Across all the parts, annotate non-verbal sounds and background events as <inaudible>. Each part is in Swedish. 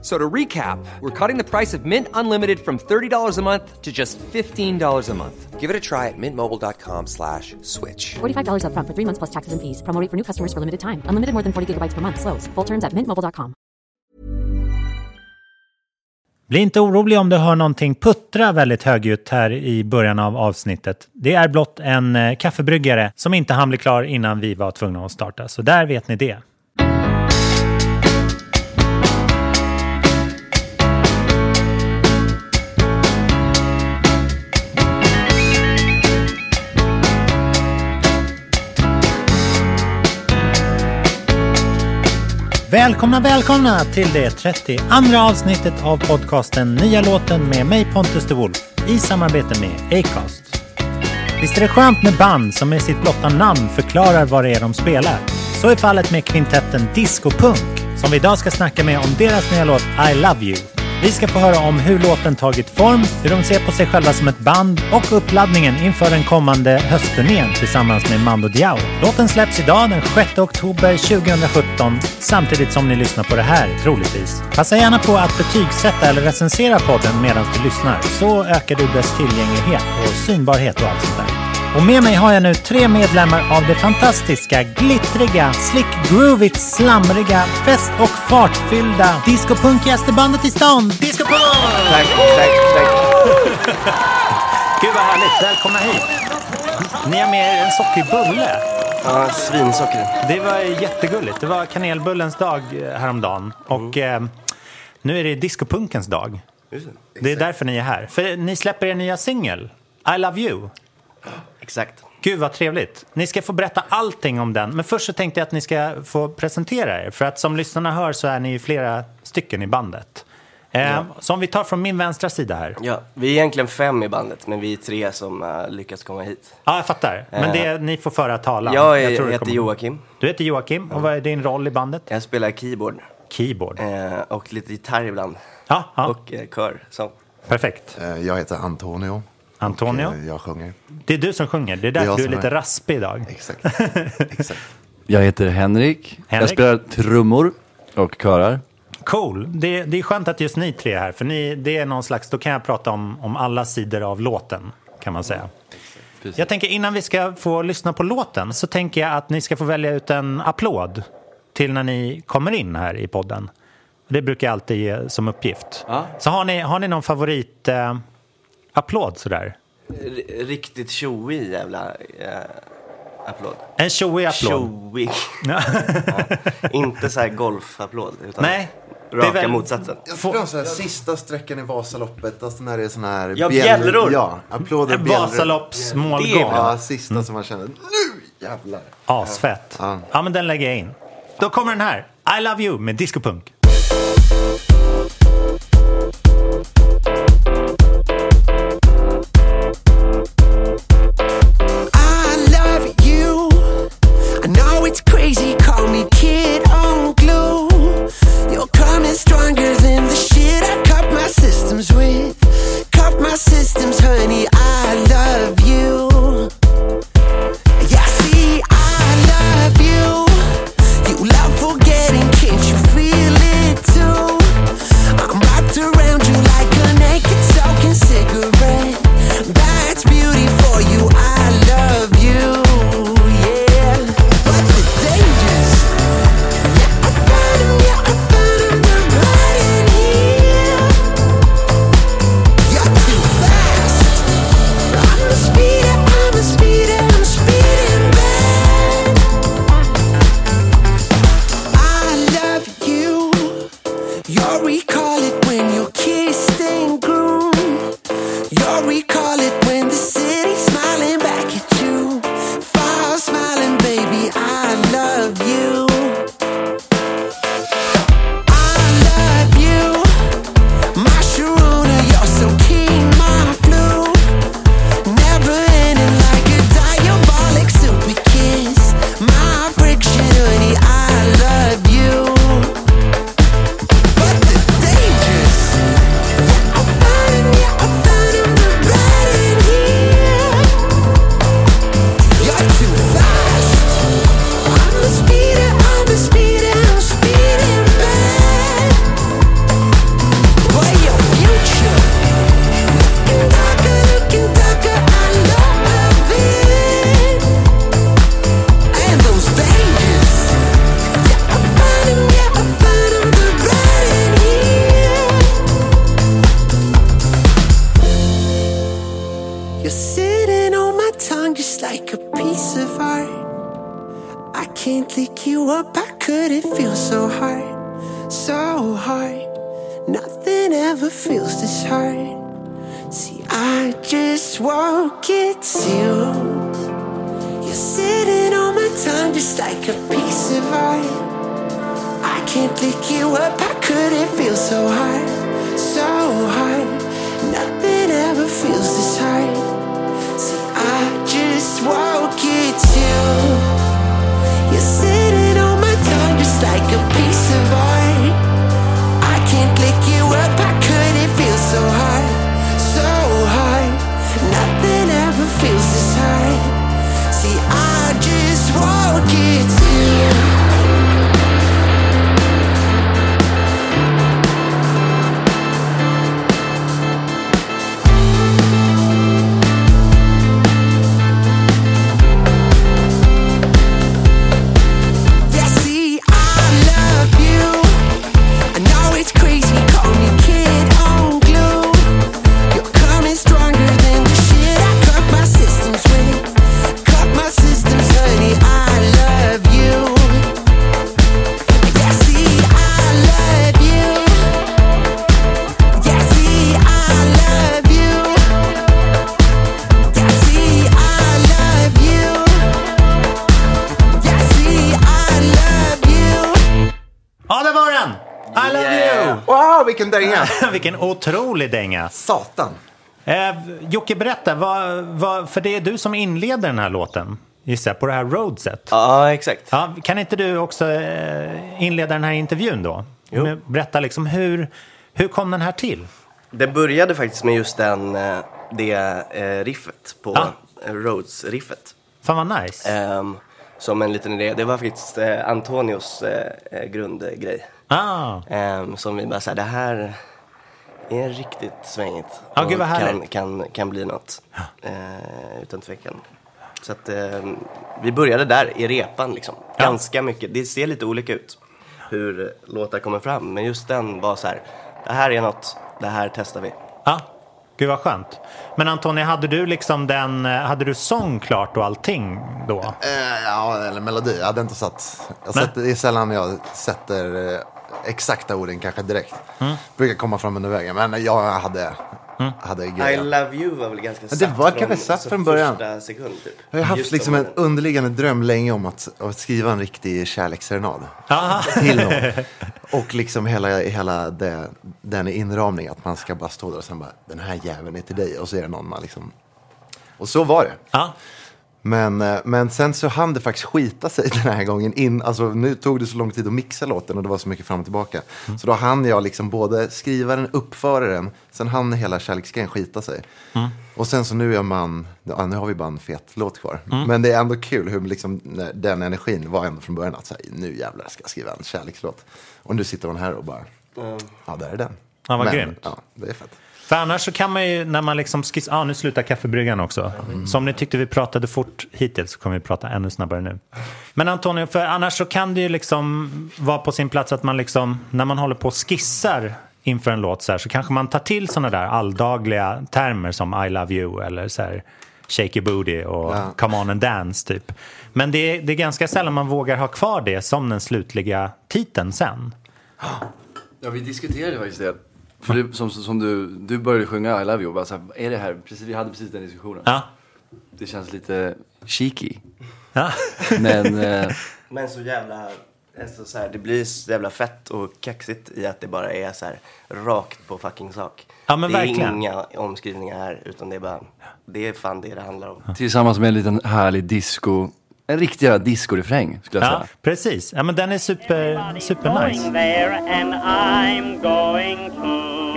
So to recap, we're cutting the price of Mint Unlimited from $30 a month to just $15 a month. Give it a try at mintmobile.com slash switch. $45 upfront for three months plus taxes and fees. Promo rate for new customers for limited time. Unlimited more than 40 gigabytes per month. Slows. Full terms at mintmobile.com. Bli inte orolig om du hör någonting puttra väldigt högljutt här i början av avsnittet. Det är blott en eh, kaffebryggare som inte hann bli klar innan vi var tvungna att starta. Så där vet ni det. Välkomna, välkomna till det 32 avsnittet av podcasten Nya låten med mig Pontus de Wolf i samarbete med Acast. Visst är det skönt med band som med sitt blotta namn förklarar vad det är de spelar? Så är fallet med kvintetten Disco Punk som vi idag ska snacka med om deras nya låt I Love You. Vi ska få höra om hur låten tagit form, hur de ser på sig själva som ett band och uppladdningen inför den kommande höstturnén tillsammans med Mando Diao. Låten släpps idag den 6 oktober 2017 samtidigt som ni lyssnar på det här troligtvis. Passa gärna på att betygsätta eller recensera podden medan du lyssnar så ökar du dess tillgänglighet och synbarhet och allt sånt där. Och med mig har jag nu tre medlemmar av det fantastiska, glittriga, slick groovigt, slamriga, fest och fartfyllda discopunkigaste bandet i stan, Disco Punk! Tack, tack, tack. <laughs> Gud vad härligt, välkomna hit! Ni har med er en sockerbulle. Ja, svinsocker. Det var jättegulligt. Det var kanelbullens dag eh, häromdagen. Och eh, nu är det discopunkens dag. Det är därför ni är här. För ni släpper er nya singel, I Love You. Exakt. Gud vad trevligt. Ni ska få berätta allting om den. Men först så tänkte jag att ni ska få presentera er. För att som lyssnarna hör så är ni ju flera stycken i bandet. Eh, Så om vi tar från min vänstra sida här. Ja, vi är egentligen fem i bandet, men vi är tre som uh, lyckats komma hit. Ja, jag fattar. Men det, ni får föra talan. Jag, är, tror det heter kommer- Joakim. Du heter Joakim. Och vad är din roll i bandet? Jag spelar keyboard Keyboard. och lite gitarr ibland. Ja, ja. Och eh, kör, perfekt. Jag heter Antonio. Antonio? Och, eh, Jag sjunger. Det är du som sjunger. Det är därför du är lite är. raspig idag. Exakt. Exakt. <laughs> Jag heter Henrik. Henrik. Jag spelar trummor och körar. Cool. Det, det är skönt att just ni tre är här. För ni, det är någon slags, då kan jag prata om, om alla sidor av låten, kan man säga. Precis. Jag tänker innan vi ska få lyssna på låten så tänker jag att ni ska få välja ut en applåd till när ni kommer in här i podden. Det brukar jag alltid ge som uppgift. Ja. Så har ni, har ni någon favorit eh, applåd sådär? R- riktigt tjoig jävla eh, applåd. En tjoig applåd? Tjoig. Ja. <laughs> Inte så här golfapplåd, utan Nej. det är raka väl- motsatsen. Jag tror så här, sista sträckan i Vasaloppet, alltså när det är sån här... Ja, bjällror. Ja, applåder. Vasaloppsmålgång. Ja, sista som man känner, nu jävlar. Asfett. Ja. Ja. men den lägger jag in. Då kommer den här. I love you med Disco recall it when you're kissed and groomed. piece of art. I can't think you up, I could. It feel so hard, so hard. Nothing ever feels this hard. See, I just won't get you. You're sitting on my tongue just like a piece of art. I can't lick you up, I couldn't feel so hard, so hard. Nothing ever feels this hard. See, I just won't get you. You're sitting on my tongue just like a piece of art. I can't lick you up, how could it feel so hard? So hard. Nothing ever feels this hard. See, I just won't get you. Vilken dänga! <laughs> Vilken otrolig dänga. Satan. Eh, Jocke, berätta, vad, vad, för det är du som inleder den här låten, gissar på det här roadset. Ja, exakt. Ja, kan inte du också eh, inleda den här intervjun då? Jo. Berätta liksom hur, hur kom den här till? Det började faktiskt med just den, eh, det eh, riffet på Ah. Rhodes-riffet. Fan vad nice. Ehm, som en liten idé. Det var faktiskt eh, Antonios grundgrej. Ah, Ehm, som vi bara såhär, det här är riktigt svängigt. Ja, gud, vad och kan, kan, kan bli något. Eh, utan tvekan. Så att eh, vi började där i repan liksom. Ja. Ganska mycket. Det ser lite olika ut hur låtar kommer fram. Men just den var så här, det här är något, det här testar vi. ja. Gud vad skönt. Men Antonija, hade du liksom den, eh, hade du sång klart och allting då? Eh, ja, eller melodi. Jag hade inte satt. Jag sätter, det är sällan jag sätter exakta orden kanske direkt. Mm. Brukar komma fram under vägen. Men jag hade, hade I grejer. love you var väl ganska det var kanske från, satt alltså, från början. Första sekund typ. Jag har haft Just liksom en underliggande dröm länge om att, att skriva en riktig kärleksserenad. Till någon. Och liksom hela, hela det, den inramning att man ska bara stå där och sen bara den här jäveln är till dig och så är det någon man liksom. Och så var det. Ja. Men, eh, men sen så hann det faktiskt skita sig <laughs> den här gången. In, alltså, nu tog det så lång tid att mixa låten och det var så mycket fram och tillbaka. Så då hann jag liksom både skriva den, uppföra den, sen hann hela kärleksgrejen skita sig. Och sen så nu är man, ja, nu har vi bara en fet låt kvar. Men det är ändå kul hur liksom, den energin var ändå från början att säga, nu jävlar ska jag skriva en kärlekslåt. Och nu sitter hon här och bara, ja där är den. Ja, vad Men, grymt. Ja, det är fett. För annars så kan man ju, när man liksom skissar... Ah, nu slutar kaffebryggan också. Så om ni tyckte vi pratade fort hittills så kommer vi prata ännu snabbare nu. Men Antonio, för annars så kan det ju liksom vara på sin plats att man liksom, när man håller på och skissar inför en låt så här, så kanske man tar till sådana där alldagliga termer som I love you eller så här shaky booty och Ja. come on and dance typ. Men det är, det är ganska sällan man vågar ha kvar det som den slutliga titeln sen. Ja, vi diskuterade faktiskt det. För det, som, som du, du började sjunga I love you bara så här, är det här, precis, vi hade precis den diskussionen. Ja. Det känns lite cheeky. Ja. Men eh, <laughs> Men så jävla, alltså så här, det blir så jävla fett och kaxigt i att det bara är så här rakt på fucking sak. Ja, men det verkligen. är inga omskrivningar här, utan det är bara, det är fan det det handlar om. tillsammans med en liten härlig disco, en riktig jävla disco-refräng skulle jag Ja, säga. precis. Ja, men den är super, super going nice. there and I'm going too.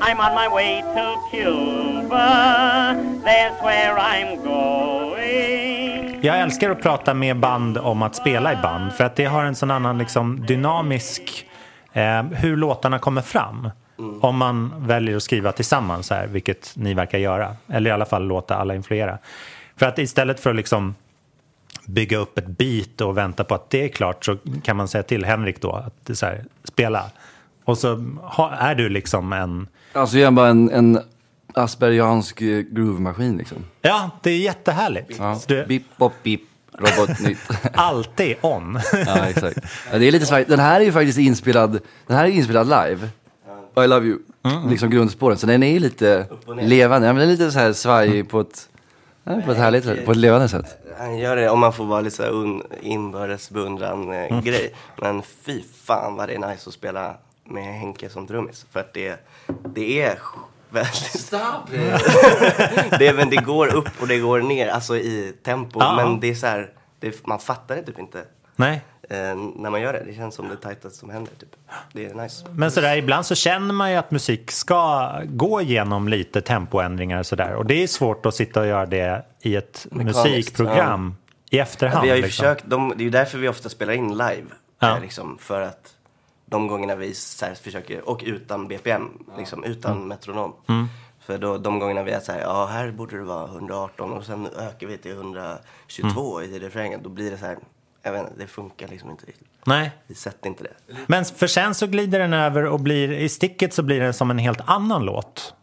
I'm on my way to Cuba. That's where I'm going. Jag älskar att prata med band om att spela i band för att det har en sån annan liksom, dynamisk eh, hur låtarna kommer fram. Om man väljer att skriva tillsammans här, vilket ni verkar göra. Eller i alla fall låta alla influera. För att istället för att liksom bygga upp ett beat och vänta på att det är klart så kan man säga till Henrik då att så här, spela. Och så ha, är du liksom en... Alltså jag är bara en, en aspergiansk eh, groove-maskin liksom. Ja, det är jättehärligt. Ja. Du, Bip, bop, bip. Robotnytt. <laughs> Alltid on. <laughs> ja, exakt. Ja, det är lite svajigt. Den här är ju faktiskt inspelad, den här är inspelad live. I love you. Liksom grundspåren. Så den är ju lite levande. Ja, men den är lite så här svajig på ett, ja, på ett härligt sätt. På ett levande sätt. Han gör det om man får vara lite så un, inbördes beundran eh, grej. Men fy fan vad det är nice att spela med Henke som trummis. För att det, det är väldigt... Stop <laughs> det! men det går upp och det går ner, alltså i tempo. Ja. Men det är så här, det, man fattar det typ inte Nej. Eh, när man gör det. Det känns som det tajtaste som händer. Typ. Det är nice. Men sådär, ibland så känner man ju att musik ska gå igenom lite tempoändringar sådär. Och det är svårt att sitta och göra det i ett Mekaniskt, musikprogram i efterhand. vi har ju liksom. försökt, de, det är ju därför vi ofta spelar in live. Ja. Eh, liksom, för att de gångerna vi här, försöker, och utan BPM, liksom, utan Mm. metronom. För då, de gångerna vi är så här, ja här borde det vara 118 och sen ökar vi till 122 Mm. i refrängen. Då blir det så här, jag vet inte, det funkar liksom inte riktigt. Nej. Vi sätter inte det. Men för sen så glider den över och blir, i sticket så blir den som en helt annan låt.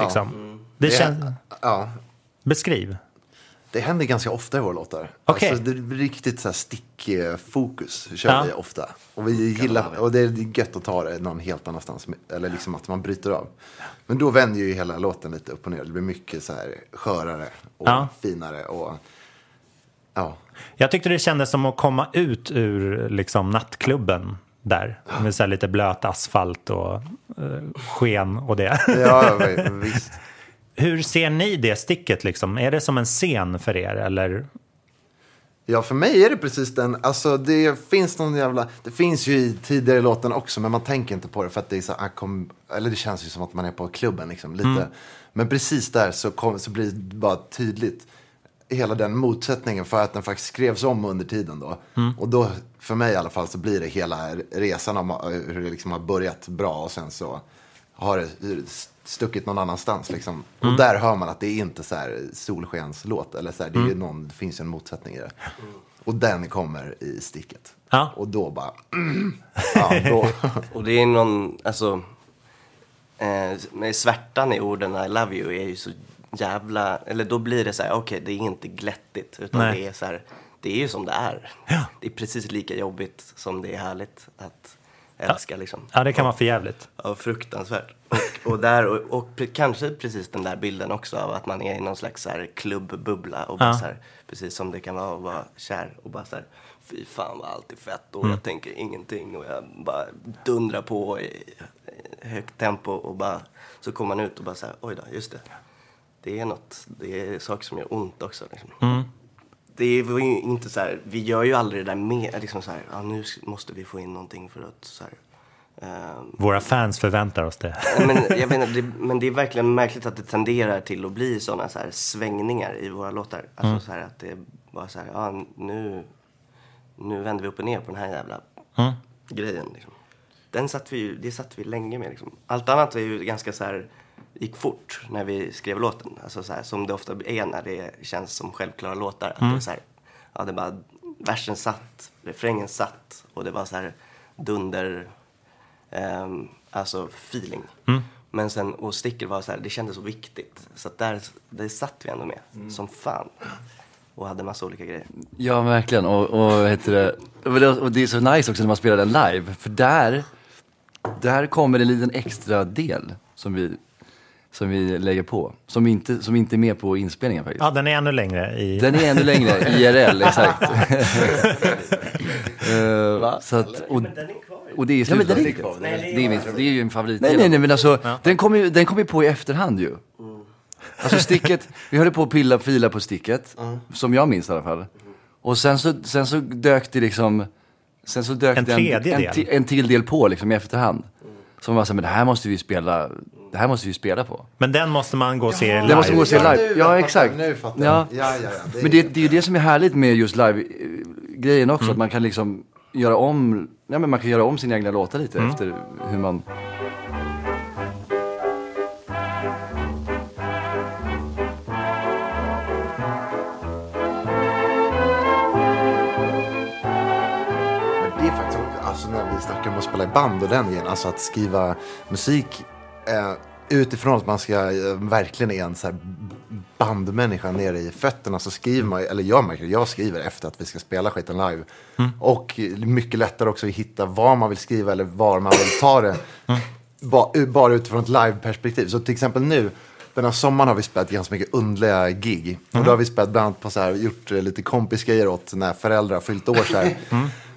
Liksom. Mm. Det Det- känns, Ja, beskriv. det händer ganska ofta i våra låtar. Okej. Alltså, det är riktigt så här stickfokus kör Ja. vi ofta. Och vi gillar, och det är gött att ta det någon helt annanstans. Eller liksom att man bryter av. Men då vänder ju hela låten lite upp och ner. Det blir mycket så här skörare och Ja. finare. Och, ja. Jag tyckte det kändes som att komma ut ur liksom, nattklubben där. Med så lite blöt asfalt och eh, sken och det. ja, visst. <laughs> Hur ser ni det sticket liksom? Är det som en scen för er eller? Ja, för mig är det precis den. Alltså, det finns någon jävla... Det finns ju i tidigare låten också, men man tänker inte på det för att det är så... ah, kom, eller det känns ju som att man är på klubben liksom, lite. Men precis där så, kom, så blir det bara tydligt hela den motsättningen för att den faktiskt skrevs om under tiden då. Och då, för mig i alla fall, så blir det hela resan om eh, hur det liksom har börjat bra och sen så har det stuckit någon annanstans. Liksom. Och där hör man att det är inte så här solskenslåt. Eller så här, det, är ju någon, det finns ju en motsättning i det. Och den kommer i sticket. Ja. Och då bara... ja, då. <laughs> Och det är någon, alltså, eh, med svärtan i orden I love you är ju så jävla, eller då blir det så här, okej det är inte glättigt utan Nej. det är så här, det är ju som det är. Det är precis lika jobbigt som det är härligt att älska liksom. Ja, det kan vara för jävligt. Ja, fruktansvärt. Och, och, där, och, och kanske precis den där bilden också av att man är i någon slags så här klubbbubbla och bara Ja. så här, precis som det kan vara att vara kär och bara så här, fy fan vad allt är fett och Mm. jag tänker ingenting och jag bara dundrar på i högt tempo och bara, så kommer man ut och bara så här, oj då, just det. Det är något, det är saker som gör ont också. Liksom. Mm. Det var ju inte så här, vi gör ju aldrig det där med, liksom så här, ja, nu måste vi få in någonting för att så här, ehm, Våra fans förväntar oss det. men, jag vet inte, det, men det är verkligen märkligt att det tenderar till att bli sådana så här svängningar i våra låtar. Alltså så här att det bara så här, ja nu, nu vänder vi upp och ner på den här jävla grejen. Liksom. Den satt vi ju, det satt vi länge med liksom. Allt annat är ju ganska så här, gick fort när vi skrev låten. Alltså så här, som det ofta är när det känns som självklara låtar. Att det är så här, ja det bara, versen satt, refrängen satt och det var så här dunder, ehm, alltså feeling. Men sen, och sticker var så här, det kändes så viktigt. Så att där, det satt vi ändå med, som fan. Och hade massa olika grejer. Ja, verkligen. Och, och, heter det? Och det- och det är så nice också när man spelar den live. För där, där kommer en liten extra del som vi, som vi lägger på. Som inte, som inte är med på inspelningen faktiskt. Ja, den är ännu längre i... Den är ännu längre, IRL, <laughs> exakt. <laughs> Eh, så att, och, och det är Ja, men den är slutet. kvar. Det är, min, det är ju en favorit. Nej, Nej, nej, men alltså, den kom ju den kom ju på i efterhand ju. Alltså sticket, vi höll på att pilla fila på sticket, som jag minns i alla fall. Och sen så, sen så dök det liksom, sen så dök En det tredje en, del. ti- en till del på liksom i efterhand. Som var så här, men det här måste vi spela, det här måste vi spela på. Men den måste man gå och se live. Det måste gå och se Ja, live. Ja, exakt. nu fattar Ja. jag. Ja, ja, ja. Det är- Men det, det är ju det som är härligt med just live-grejen också, att man kan liksom göra om, ja, men man kan göra om sina egna låtar lite efter hur man... snackar om att spela i band och den grejen, alltså att skriva musik eh, utifrån att man ska eh, verkligen är en så här bandmänniska nere i fötterna så skriver man, eller jag märker jag skriver efter att vi ska spela skiten live. Och mycket lättare också att hitta vad man vill skriva eller var man vill ta det. Ba, bara utifrån ett live-perspektiv. Så till exempel nu, den här sommaren har vi spelat ganska mycket underliga gig. Och då har vi spelat bland annat på så här, gjort eh, lite kompisgrejer åt när föräldrar har fyllt år så här.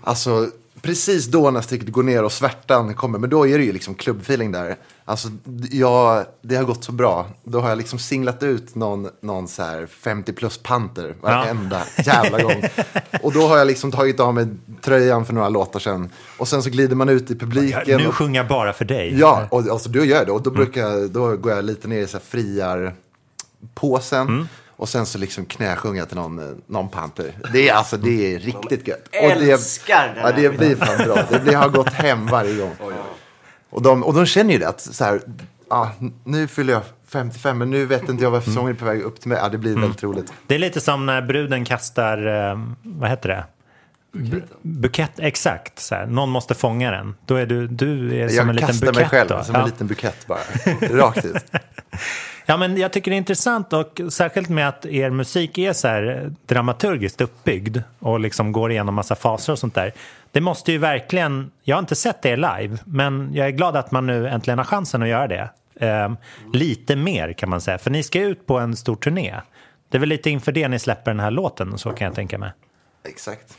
Alltså, precis då när stycket går ner och svärtan kommer, men då är det ju liksom klubbfeeling där. Alltså, ja, det har gått så bra. Då har jag liksom singlat ut någon, någon så här 50 plus panter varenda jävla gång. <laughs> Och då har jag liksom tagit av mig tröjan för några låtar sedan. Och sen så glider man ut i publiken. Nu och- sjunger jag bara för dig. Ja, och alltså, då gör jag det. Och då, brukar jag, då går jag lite ner i så här friar-påsen. Och sen så liksom knäsjunger jag till någon, eh, någon panter. Det är, alltså, det är riktigt gött. Och det, älskar den ja, här det blir fan bra. Det blir, har gått hem varje gång. Och de, och de känner ju det att så här, ja, nu fyller jag 55 men nu vet inte jag varför sången är på väg upp till mig. Ja, det blir väldigt roligt. Det är lite som när bruden kastar, eh, vad heter det? Buketten. Bukett, exakt. Så här. Någon måste fånga den. Då är du, du är som Jag en liten kastar bukett. mig själv då. som ja. en liten bukett bara. Rakt ut. <laughs> Ja, men jag tycker det är intressant och särskilt med att er musik är så här eh, dramaturgiskt uppbyggd och liksom går igenom massa faser och sånt där. Det måste ju verkligen, jag har inte sett er live, men jag är glad att man nu äntligen har chansen att göra det. Ehm, lite mer kan man säga, för ni ska ut på en stor turné. Det är väl lite inför det ni släpper den här låten, så kan jag tänka mig. Exakt.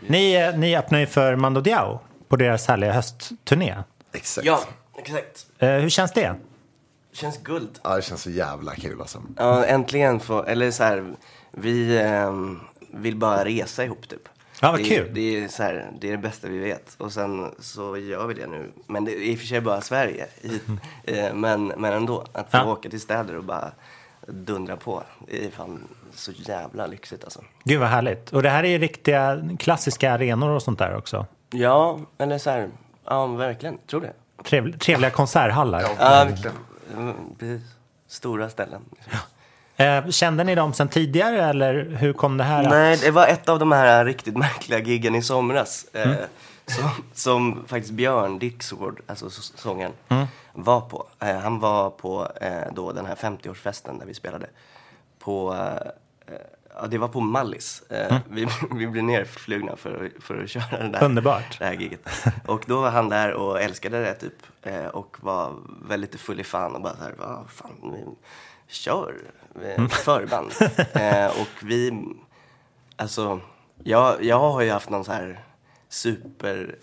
Ni, eh, ni öppnar ju för Mando Diao på deras härliga höstturné. Exakt. Ja, exakt. Eh, hur känns det? Känns guld. Ja, det känns så jävla kul alltså. Ja, äntligen få, eller så här, vi ehm, vill bara resa ihop typ. Ja, vad det, kul. Det är, så här, det är det bästa vi vet. Och sen så gör vi det nu. Men det är i och för sig bara Sverige. hit. <laughs> Eh, men, men ändå, att få. Ja. åka till städer och bara dundra på. Det är fan så jävla lyxigt alltså. Gud vad härligt. Och det här är ju riktiga klassiska arenor och sånt där också. Ja, eller så här, ja verkligen, tror det. Trevliga, trevliga konserthallar. Ja, verkligen. Mm. Stora ställen. Eh, kände ni dem sen tidigare eller hur kom det här? att- Nej, det var ett av de här riktigt <laughs> märkliga giggen i somras. Eh, Mm. som, som faktiskt Björn Dixward, alltså s- sångaren, Mm. var på. Eh, han var på eh, då den här 50-årsfesten där vi spelade. På, eh, ja, det var på Mallis. Eh, vi, <laughs> vi blev nerflugna för, för att köra det där, Mm. Underbart. det här giget. Och då var han där och älskade det typ. Eh, och var väldigt full i fan och bara så här, vad fan, vi kör eh, förband. <laughs> eh, och vi, alltså, jag, jag har ju haft någon så här super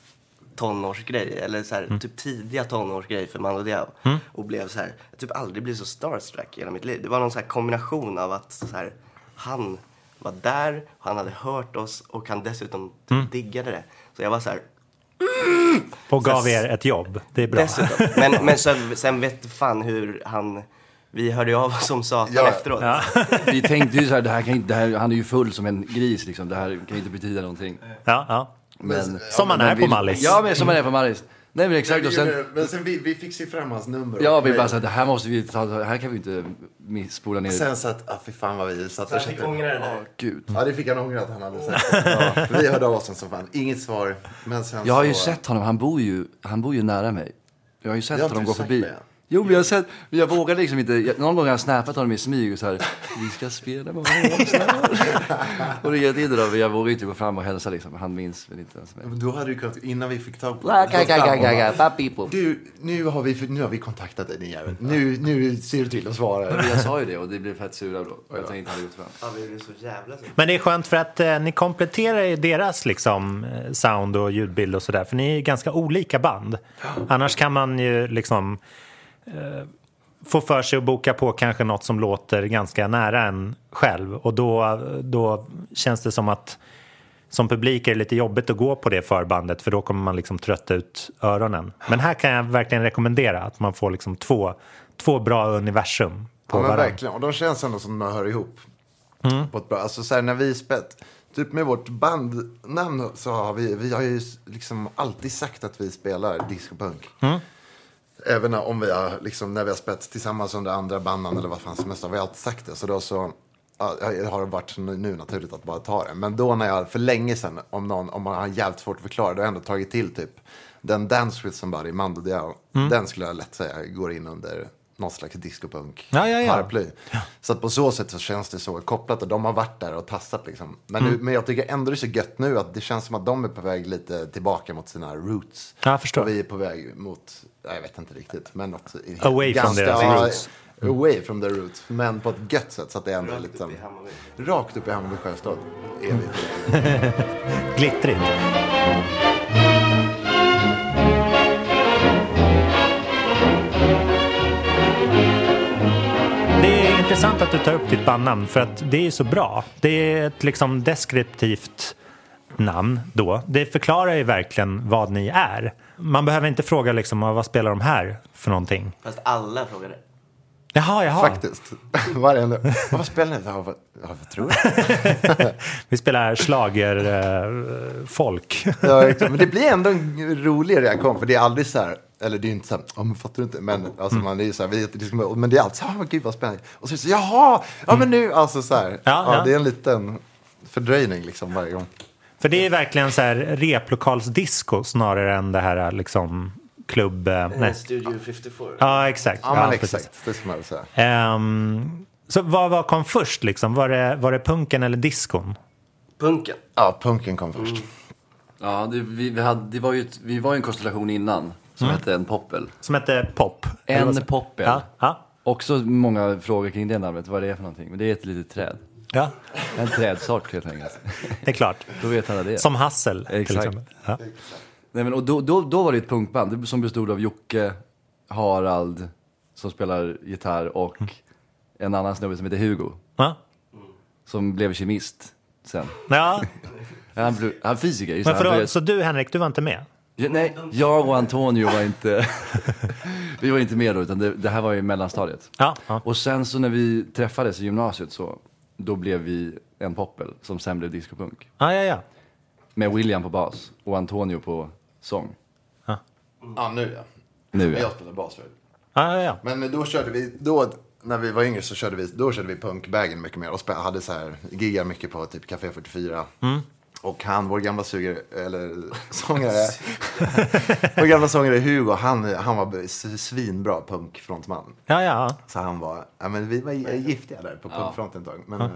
tonårsgrej, eller så här, typ tidiga tonårsgrej för Mando Diao. Och blev så här, jag typ aldrig blivit så starstruck i hela mitt liv. Det var någon så här kombination av att så här, han var där, han hade hört oss och han dessutom typ diggade det. Så jag var så här, Och gav er ett jobb. Det är bra. dessutom. Men, <laughs> men sen, sen vet fan hur han, vi hörde ju av oss som satan Ja. efteråt. <laughs> Vi tänkte ju så här, det här kan inte, det här, han är ju full som en gris liksom. Det här kan inte betyda någonting. Ja, ja. Men, Som man men är vi- på Mallis. Ja, men som man är på Mallis. Nej men exakt. Och sen, Men sen vi, vi fick ju fram hans nummer. ja, och vi bara så här, det här måste vi ta, det här kan vi inte spola ner. Sen så att, ah, fy fan vad vi satt och Jag fick ångra det där. Gud. Ja, det fick han ångra att han hade sagt. <laughs> Ja, vi hörde av oss som fan. Inget svar. Men sen Jag har ju så, sett honom, han bor ju, han bor ju nära mig. Jag har ju sett Jag honom gå förbi. det. Jo, men jag sett, men jag vågar liksom inte. Jag, någon gång har jag snappat honom i smyg och så här, vi ska spela med varandra snart. Och ringat in det då, men jag vågar inte gå fram och hälsa liksom. Han minns väl inte ens mig. Men Då hade du kunnat, innan vi fick tag på bara, Du, nu har, vi, nu har vi kontaktat dig din jävel. Nu, nu ser du till att svara. Jag sa ju det och det blev fett sura då. Jag tänkte inte hade gått fram. Ja, vi blev så jävla så. Men det är skönt för att eh, ni kompletterar ju deras liksom, eh, sound och ljudbild och sådär. För ni är ganska olika band. Annars kan man ju liksom eh, få för sig att boka på kanske något som låter ganska nära en själv. Och då, då känns det som att som publik är det lite jobbigt att gå på det förbandet för då kommer man liksom trötta ut öronen. Men här kan jag verkligen rekommendera att man får liksom två, två bra universum på Ja, men varandra. verkligen. Och de känns ändå som de hör ihop. Mm. På ett bra. Alltså så här, när vi spelat, typ med vårt bandnamn så har vi, vi har ju liksom alltid sagt att vi spelar discopunk. Mm. Även om vi har, liksom, när vi har spelat tillsammans under andra bandnamn eller vad fan som helst har vi alltid sagt det. Så då så ja, det har det varit nu nu naturligt att bara ta det. Men då när jag, för länge sedan, om, någon, om man har jävligt svårt att förklara, då har jag ändå tagit till typ den Dance with somebody, Mando Diao. Mm. Den skulle jag lätt säga går in under något slags discopunk Ja, ja, ja. paraply. Så att på så sätt så känns det så kopplat och de har varit där och tassat liksom. Men, Mm. nu, men jag tycker ändå det är så gött nu att det känns som att de är på väg lite tillbaka mot sina roots. Ja, jag förstår. Och vi är på väg mot, jag vet inte riktigt, men något Away from deras ja, roots. Away from their roots, men på ett gött sätt så att det ändå är Hammarby. rakt upp i Hammarby sjöstad. Evigt. <laughs> Glittrigt. Intressant att du tar upp ditt bandnamn för att det är så bra. Det är ett liksom deskriptivt namn då. Det förklarar ju verkligen vad ni är. Man behöver inte fråga liksom, "Ah, vad spelar de här för någonting? Fast alla frågade. Jaha, jaha. Faktiskt. <laughs> Varje Vad spelar ni? Ja, vad, ja, vad tror du? <laughs> Vi spelar schlagerfolk. eh, folk. Ja, men det blir ändå en rolig reaktion, för det är aldrig så här, eller det är ju inte så här, ja men fattar du inte, men alltså Mm. man är ju så här, vi, liksom, men det är alltid så här, oh, gud vad spännande. Och så är det så, jaha, ja men nu, alltså så här, ja, ja. det är en liten fördröjning liksom varje gång. För det är verkligen så här replokalsdisco snarare än det här liksom klubb... eh, Nej. Eh, Studio 54. Ja, exakt. Ja, men precis. exakt, det ska man väl säga. Ehm, så vad, vad kom först liksom? Var det, var det punken eller diskon? Punken. Ja, punken kom först. Ja, det, vi, vi, hade, det var ju ett, vi var ju en konstellation innan som hette En Poppel. Som hette Pop? En Poppel. Ja, ja, Också många frågor kring det namnet, vad det är för någonting. Men det är ett litet träd. ja, En trädsort helt enkelt. det är klart. <laughs> Då vet alla det. Som Hassel till Exakt. exempel. Ja. Nej, men, och då, då, då var det ett punkband som bestod av Jocke, Harald, som spelar gitarr och en annan snubbe som heter Hugo, Ja. som blev kemist sen. Ja. <laughs> Han, blev, han fysiker, Men för han så du Henrik, du var inte med? Ja, nej, jag och Antonio var inte, <laughs> vi var inte med då, utan det, det här var ju mellanstadiet. Ja. ja. Och sen så när vi träffades i gymnasiet så, då blev vi en poppel som sen blev discopunk. Ja, ja, ja. Med William på bas och Antonio på sång. Ja, nu ja. Nu ja. jag spelar bas förut. ja, ja, ja. Men då körde vi, då, när vi var yngre så körde vi, då körde vi punkbägen mycket mer och spe, hade så här, giggade mycket på typ Café 44. Och han, vår gamla suger, eller <laughs> sångare, <laughs> vår gamla sångare Hugo, han, han var svinbra punkfrontman. ja, ja. Så han var, ja men vi var giftiga där på punkfronten ett tag. Men eh,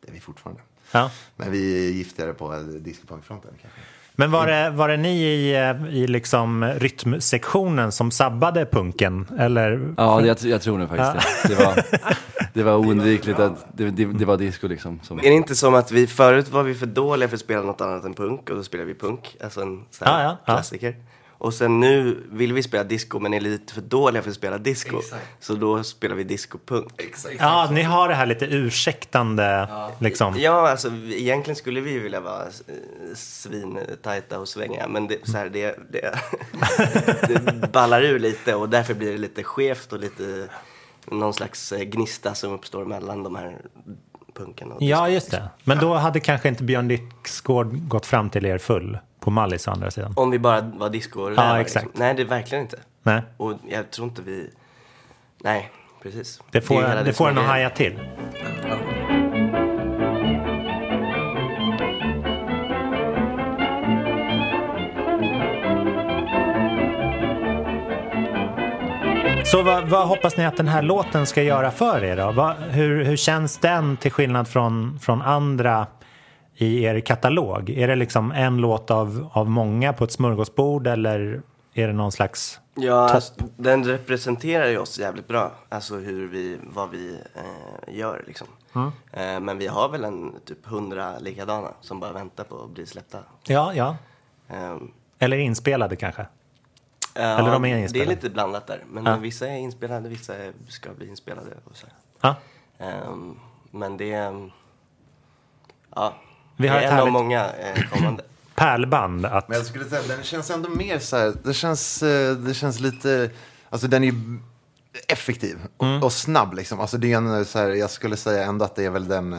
det är vi fortfarande. ja. Men vi är giftigare på discopunkfronten kanske. Men var det, var det ni i, eh, i liksom rytmsektionen som sabbade punken? Eller? Ja, jag, jag tror nog faktiskt det. Det var, <laughs> det var oundvikligt att det, det, det var disco liksom. Som, Är det inte som att vi förut var vi för dåliga för att spela något annat än punk och då spelade vi punk, alltså en sån här Ja, ja, ja. Och sen nu vill vi spela disco men är lite för dåliga för att spela disco. Så då spelar vi disco-punk. Ja, ni har det här lite ursäktande liksom. Ja, alltså egentligen skulle vi vilja vara eh, svintajta och svänga men det, så här, det, det, <laughs> det ballar ur lite och därför blir det lite skevt och lite någon slags eh, gnista som uppstår mellan de här punken och Ja, disco. just det. Men då hade kanske inte Björn Dixgård gått fram till er full på Mallis andra sidan. Om vi bara var disco och Ja, exakt. Nej, det är verkligen inte. Nej, Och jag tror inte vi... Nej, precis. det får, det som får en att haja till. Så vad, vad hoppas ni att den här låten ska göra för er då? Vad, hur, hur känns den till skillnad från, från andra i er katalog? Är det liksom en låt av, av många på ett smörgåsbord eller är det någon slags... Ja, alltså, den representerar ju oss jävligt bra. Alltså hur vi, vad vi eh, gör liksom. Eh, men vi har väl en typ hundra likadana som bara väntar på att bli släppta. Ja, ja. Ehm, Eller inspelade kanske? Eller de är Det är inspelade. lite blandat där. Men Ja. vissa är inspelade, vissa ska bli inspelade och så. Ja. Ehm, men det. Ja, Vi har det är ett en av många eh, kommande. <clears throat> Pärlband att... Men jag skulle säga, den känns ändå mer så här, det känns, eh, det känns lite, alltså den är ju effektiv och, Mm. och snabb liksom. Alltså det är en, så här, jag skulle säga ändå att det är väl den,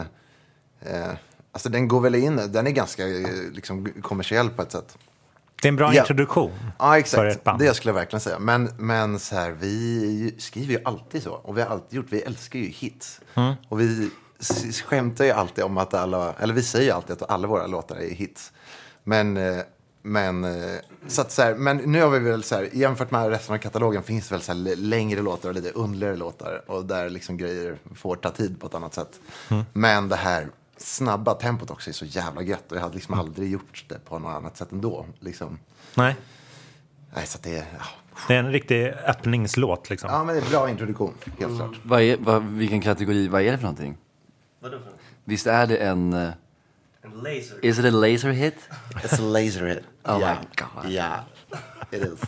eh, alltså den går väl in, den är ganska eh, liksom, kommersiell på ett sätt. Det är en bra Ja. introduktion Ja, exakt. ett band. Det skulle jag verkligen säga. Men, men så här, vi skriver ju alltid så. Och vi har alltid gjort, vi älskar ju hits. Mm. Och vi skämtar ju alltid om att alla, eller vi säger ju alltid att alla våra låtar är hits. Men, eh, men, eh, så att, så här, men nu har vi väl så här, jämfört med resten av katalogen finns det väl så här, längre låtar och lite underligare låtar. Och där liksom grejer får ta tid på ett annat sätt. Men det här snabba tempot också är så jävla gött. Och jag hade liksom aldrig gjort det på något annat sätt ändå. Liksom. Nej, Nej, så att det är, ja. det är en riktig öppningslåt liksom. ja, men det är bra introduktion, helt klart. Vad är, vad, vilken kategori, vad är det för någonting? Vadå för Visst är det en... eh, En laser? Is it a laser hit? It's a laser hit. <laughs> Oh yeah. my God. Yeah, it is.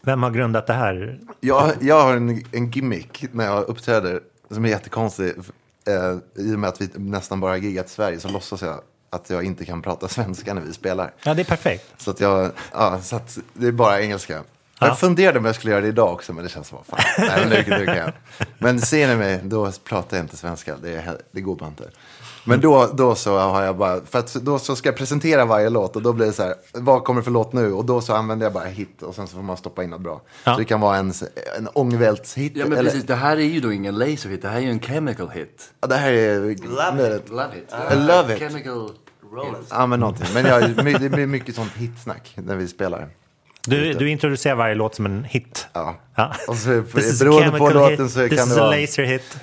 Vem har grundat det här? Jag, jag har en, en gimmick när jag uppträder som är jättekonstig. Eh, I och med att vi nästan bara har giggat i Sverige så låtsas jag att jag inte kan prata svenska när vi spelar. Ja, det är perfekt. Så att jag, ja, så att det är bara engelska. Jag funderade om jag skulle göra det idag också, men det känns som, fan, nej, men nu, nu kan jag. Men ser ni mig, då pratar jag inte svenska, det, är, det går bara inte. Men då, då så har jag bara, för att då så ska jag presentera varje låt och då blir det så här, vad kommer det för låt nu? Och då så använder jag bara hit och sen så får man stoppa in något bra. Ja. Så det kan vara en, en ångvältshit. Ja men eller- precis, det här är ju då ingen laser hit, det här är ju en chemical hit. Ja, det här är... Love it. Love it. I love it. Chemical Ja, men någonting. Men jag, det blir mycket sånt hitsnack när vi spelar. Du, du introducerar varje låt som en hit. Ja. Ja. Och så, This is a beroende på låten hit. så This kan is det a vara... laser hit.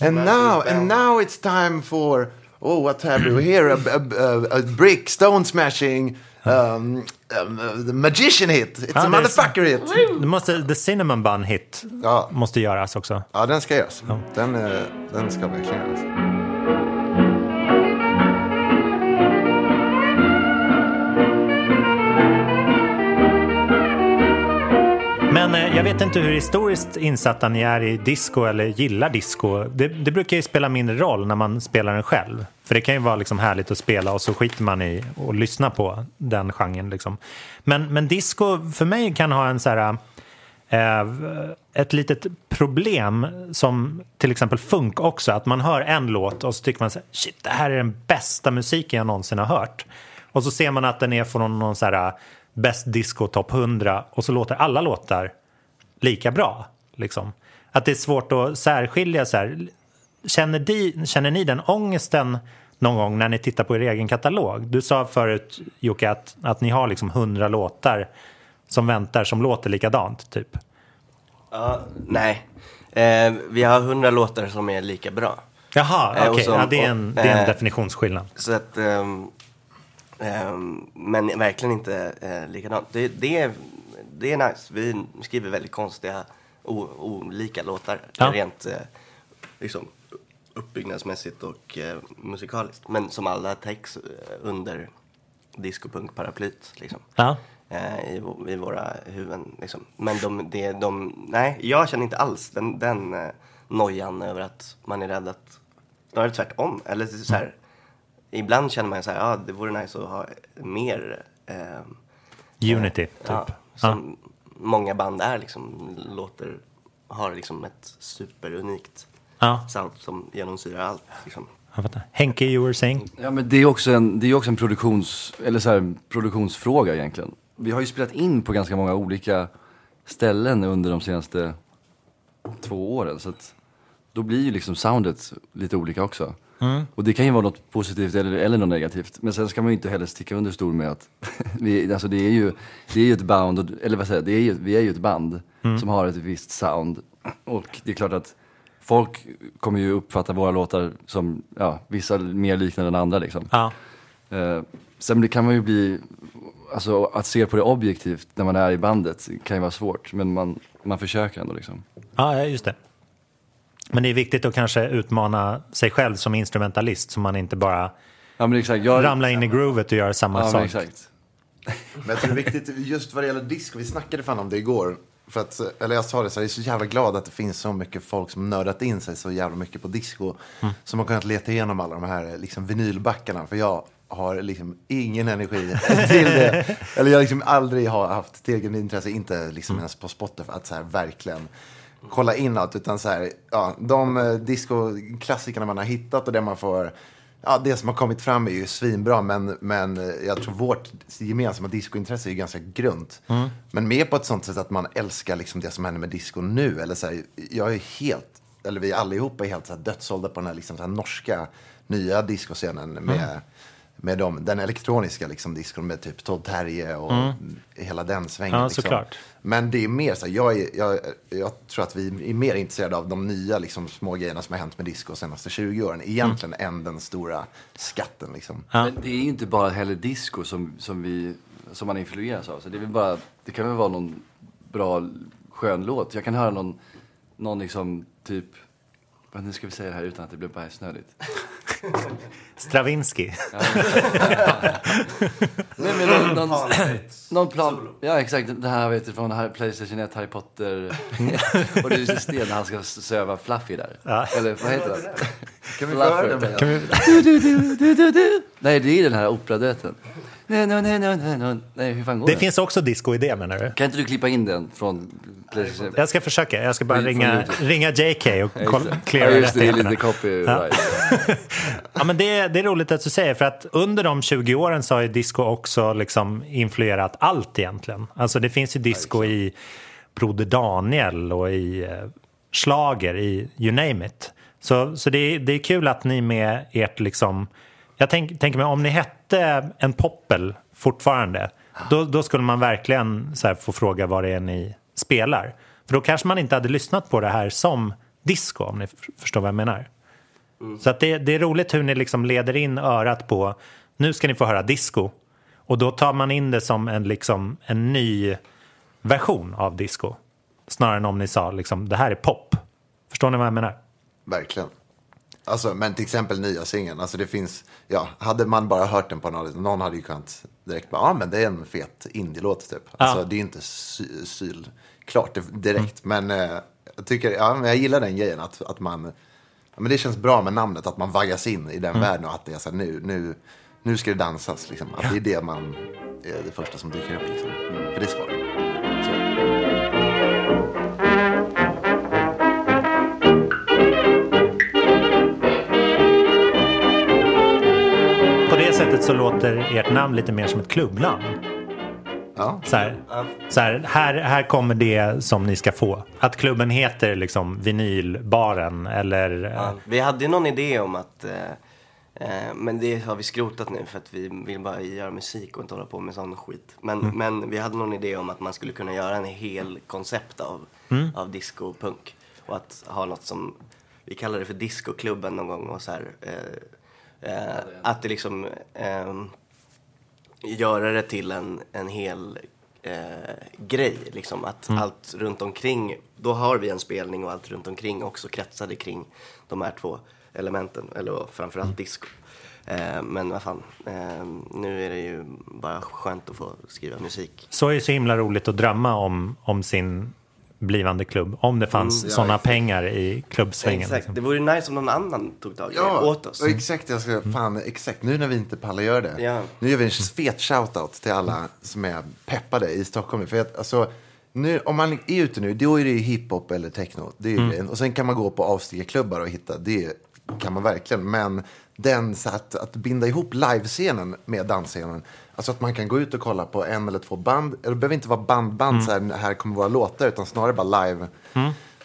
And now, and now it's time for... Oh, what have we here? A, a, a, a brick, stone smashing, um, um, uh, the magician hit. It's Ja, a motherfucker hit. Du måste, the cinnamon bun hit Ja. måste göras också. Ja, den ska göras. Den, eh, den ska verkligen göras. Jag vet inte hur historiskt insatta ni är i disco eller gillar disco. Det, det brukar ju spela mindre roll när man spelar den själv. För det kan ju vara liksom härligt att spela och så skiter man i att lyssna på den genren. Liksom. Men, men disco för mig kan ha en så här... Eh, ett litet problem som till exempel funk också. Att man hör en låt och så tycker man så här, shit det här är den bästa musiken jag någonsin har hört. Och så ser man att den är från någon så här eh, bäst disco topp 100 och så låter alla låtar lika bra. Liksom. Att det är svårt att särskilja så här. Känner, di, känner ni den ångesten någon gång när ni tittar på er egen katalog? Du sa förut Jocke att, att ni har liksom 100 låtar som väntar som låter likadant typ. Ja, nej. Eh, vi har hundra låtar som är lika bra. Jaha, Eh, okej. som- Ja, det är en, det är en eh, definitionsskillnad. Så att, ehm, men verkligen inte eh, likadant. Det, det, är, det är nice. Vi skriver väldigt konstiga, olika låtar. Ja. Rent eh, liksom, uppbyggnadsmässigt och eh, musikaliskt. Men som alla täcks eh, under discopunk-paraplyt. Liksom. Ja. Eh, i, i våra huvuden. Liksom. Men de, det, de, nej, jag känner inte alls den, den eh, nojan över att man är rädd att, snarare tvärtom. Eller så här, ibland känner man så här, ja det vore nice att ha mer eh, Unity, typ. Ja, som många band är liksom, låter, har liksom ett superunikt Ja, sound som genomsyrar allt. Liksom. Henke, you were saying? Ja men det är också en, det är också en produktions, eller så här, produktionsfråga egentligen. Vi har ju spelat in på ganska många olika ställen under de senaste två åren. Så att då blir ju liksom soundet lite olika också. Och det kan ju vara något positivt eller, eller något negativt. Men sen ska man ju inte heller sticka under stol med att <laughs> vi, alltså det är ju, det är ju ett band, eller vad säger jag, det är ju, vi är ju ett band som har ett visst sound. Och det är klart att folk kommer ju uppfatta våra låtar som, ja, vissa mer liknande än andra liksom. Ja. Eh, sen kan man ju bli, alltså att se på det objektivt när man är i bandet kan ju vara svårt. Men man, man försöker ändå liksom. Ja, just det. Men det är viktigt att kanske utmana sig själv som instrumentalist så man inte bara Ja men exakt. Jag, ramlar in i groovet och gör samma ja, men sak. exakt. Men jag tror det är viktigt, just vad det gäller disco, vi snackade fan om det igår. För att, eller jag sa det så här, jag är så jävla glad att det finns så mycket folk som nördat in sig så jävla mycket på disco. Som har kunnat leta igenom alla de här liksom, vinylbackarna. För jag har liksom ingen energi till det. <laughs> Eller jag liksom aldrig har haft tillräckligt intresse, inte liksom ens på Spotify, att så här verkligen kolla in allt. Utan så här, ja, de eh, disco-klassikerna man har hittat och det man får Ja, det som har kommit fram är ju svinbra, men, men eh, jag tror vårt gemensamma discointresse är ju ganska grunt. Men mer på ett sånt sätt att man älskar liksom det som händer med disco nu. Eller så här, jag är helt, eller vi allihopa är helt så här dödssålda på den här, liksom så här norska nya discoscenen med med dem, den elektroniska liksom, discon med typ Todd Terje och hela den svängen. Ja, liksom. såklart. Men det är mer så här, jag, är, jag, jag tror att vi är mer intresserade av de nya liksom, små grejerna som har hänt med disco de senaste 20 åren egentligen än den stora skatten. Liksom. Men det är ju inte bara heller disco som, som, vi, som man influeras av. Så det, är väl bara, det kan väl vara någon bra skön låt. Jag kan höra någon, någon liksom typ, vad nu ska vi säga det här utan att det blir bajsnödigt. <laughs> Stravinsky. Nej, men någon, någon, någon plan. Ja, exakt. Det här vet du från Harry- Playstation 1, Harry Potter. <laughs> och det är det när han ska söva Fluffy där. Eller vad heter det? Kan vi få höra den? Med? Du, du, du, du, du, du. Nej, det är den här operaduetten. Nej, nej, nej, nej, nej, nej. Nej, hur fan går Det den? finns också disco i det menar du? Kan inte du klippa in den från Playstation? Jag ska försöka. Jag ska bara ringa, ringa JK och Ja, koll- det. cleara ja, just det. Det är rättigheterna. lite copyright. <laughs> Ja, men det, det är roligt att du säger, för att under de 20 åren så har ju disco också liksom influerat allt egentligen. Alltså det finns ju disco i Broder Daniel och i eh, Schlager, i you name it. Så, så det, det är kul att ni med ert liksom... Jag tänk, tänker mig om ni hette en poppel fortfarande, då, då skulle man verkligen så här, få fråga vad det är ni spelar. För då kanske man inte hade lyssnat på det här som disco, om ni förstår vad jag menar. Så att det, det är roligt hur ni liksom leder in örat på nu ska ni få höra disco. Och då tar man in det som en, liksom, en ny version av disco. Snarare än om ni sa liksom, det här är pop. Förstår ni vad jag menar? Verkligen. Alltså, men till exempel nya singeln, alltså det finns, ja, hade man bara hört den på någon, någon hade ju kunnat direkt bara, ja men det är en fet indie-låt typ. Alltså det är inte sy- sylklart direkt, men eh, jag tycker, ja, men jag gillar den grejen att, att man, ja, men det känns bra med namnet, att man vaggas in i den världen och att det är så här, nu, nu, nu ska det dansas liksom. Att det är det man, är det första som dyker upp liksom. För det ska det. Sättet så låter ert namn lite mer som ett klubbnamn. Ja. Så här, så här, här, här kommer det som ni ska få. Att klubben heter liksom Vinylbaren eller... Ja, vi hade ju någon idé om att, eh, eh, men det har vi skrotat nu för att vi vill bara göra musik och inte hålla på med sån skit. Men, men vi hade någon idé om att man skulle kunna göra en hel koncept av, av disco och punk. Och att ha något som, vi kallar det för discoklubben någon gång och så här. Eh, eh, att det liksom, ehm, göra det till en, en hel eh, grej. Liksom. Att allt runt omkring, då har vi en spelning och allt runt omkring också kretsade kring de här två elementen. Eller framförallt disco. Eh, men vad fan, eh, nu är det ju bara skönt att få skriva musik. Så är det så himla roligt att drömma om, om sin blivande klubb. Om det fanns Mm, ja, sådana pengar i klubbsvängen. Exakt, Liksom. det vore ju nice om någon annan tog tag i det Ja, åt oss. och exakt. Jag ska, fan, exakt. Nu när vi inte pallar göra det. Ja. Nu gör vi en fet shoutout till alla som är peppade i Stockholm. För att, alltså, nu, om man är ute nu, då är det ju hiphop eller techno. Det är ju grejen. Och sen kan man gå på avstickarklubbar och hitta, det kan man verkligen. Men den, så att, att binda ihop livescenen med dansscenen. Alltså att man kan gå ut och kolla på en eller två band. Det behöver inte vara band-band, så här, här kommer våra låtar. Utan snarare bara live.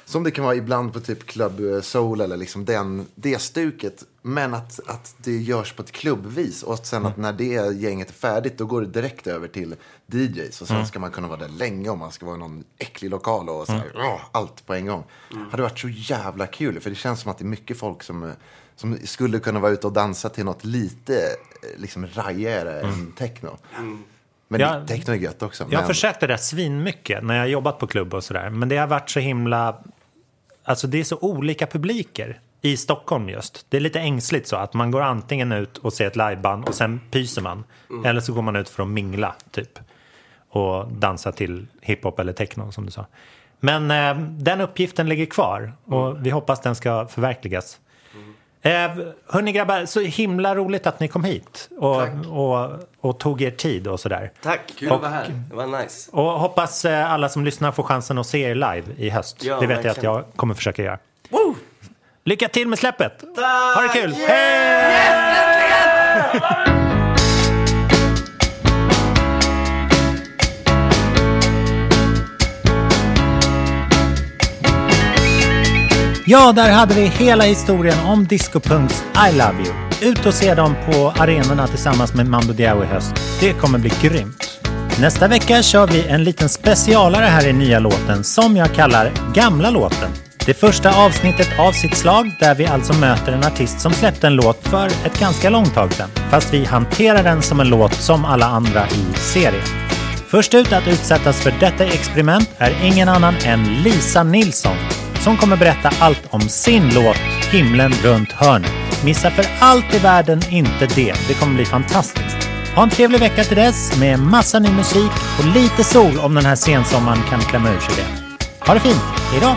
Som det kan vara ibland på typ Club eh, Soul eller liksom den, det stuket. Men att, att det görs på ett klubbvis. Och sen att när det gänget är färdigt då går det direkt över till DJs. Och sen ska man kunna vara där länge om man ska vara i någon äcklig lokal och så här, åh, allt på en gång. hade varit så jävla kul. För det känns som att det är mycket folk som, eh, som skulle kunna vara ute och dansa till något lite eh, liksom rajigare än techno. Men Ja. det, techno är gött också. Jag har men- försökt det där svinmycket när jag har jobbat på klubb och sådär. Men det har varit så himla... Alltså det är så olika publiker i Stockholm just. Det är lite ängsligt så att man går antingen ut och ser ett liveband och sen pyser man. Eller så går man ut för att mingla typ. Och dansa till hiphop eller techno som du sa. Men eh, den uppgiften ligger kvar och vi hoppas den ska förverkligas. Eh, hörni grabbar, så himla roligt att ni kom hit och, och, och tog er tid och sådär. Tack! Kul att vara här. Det var nice. Och hoppas eh, alla som lyssnar får chansen att se er live i höst. Ja, det vet jag att jag kommer försöka göra. Lycka till med släppet! Ha det kul! Hej! Ja, där hade vi hela historien om Disco Punks I Love You. Ut och se dem på arenorna tillsammans med Mando Diao i höst. Det kommer bli grymt. Nästa vecka kör vi en liten specialare här i nya låten som jag kallar Gamla låten. Det första avsnittet av sitt slag där vi alltså möter en artist som släppte en låt för ett ganska långt tag sedan. Fast vi hanterar den som en låt som alla andra i serien. Först ut att utsättas för detta experiment är ingen annan än Lisa Nilsson som kommer berätta allt om sin låt Himlen runt hörnet. Missa för allt i världen inte det. Det kommer bli fantastiskt. Ha en trevlig vecka till dess med massa ny musik och lite sol om den här sensommaren kan klämma ur sig det. Ha det fint. Hejdå!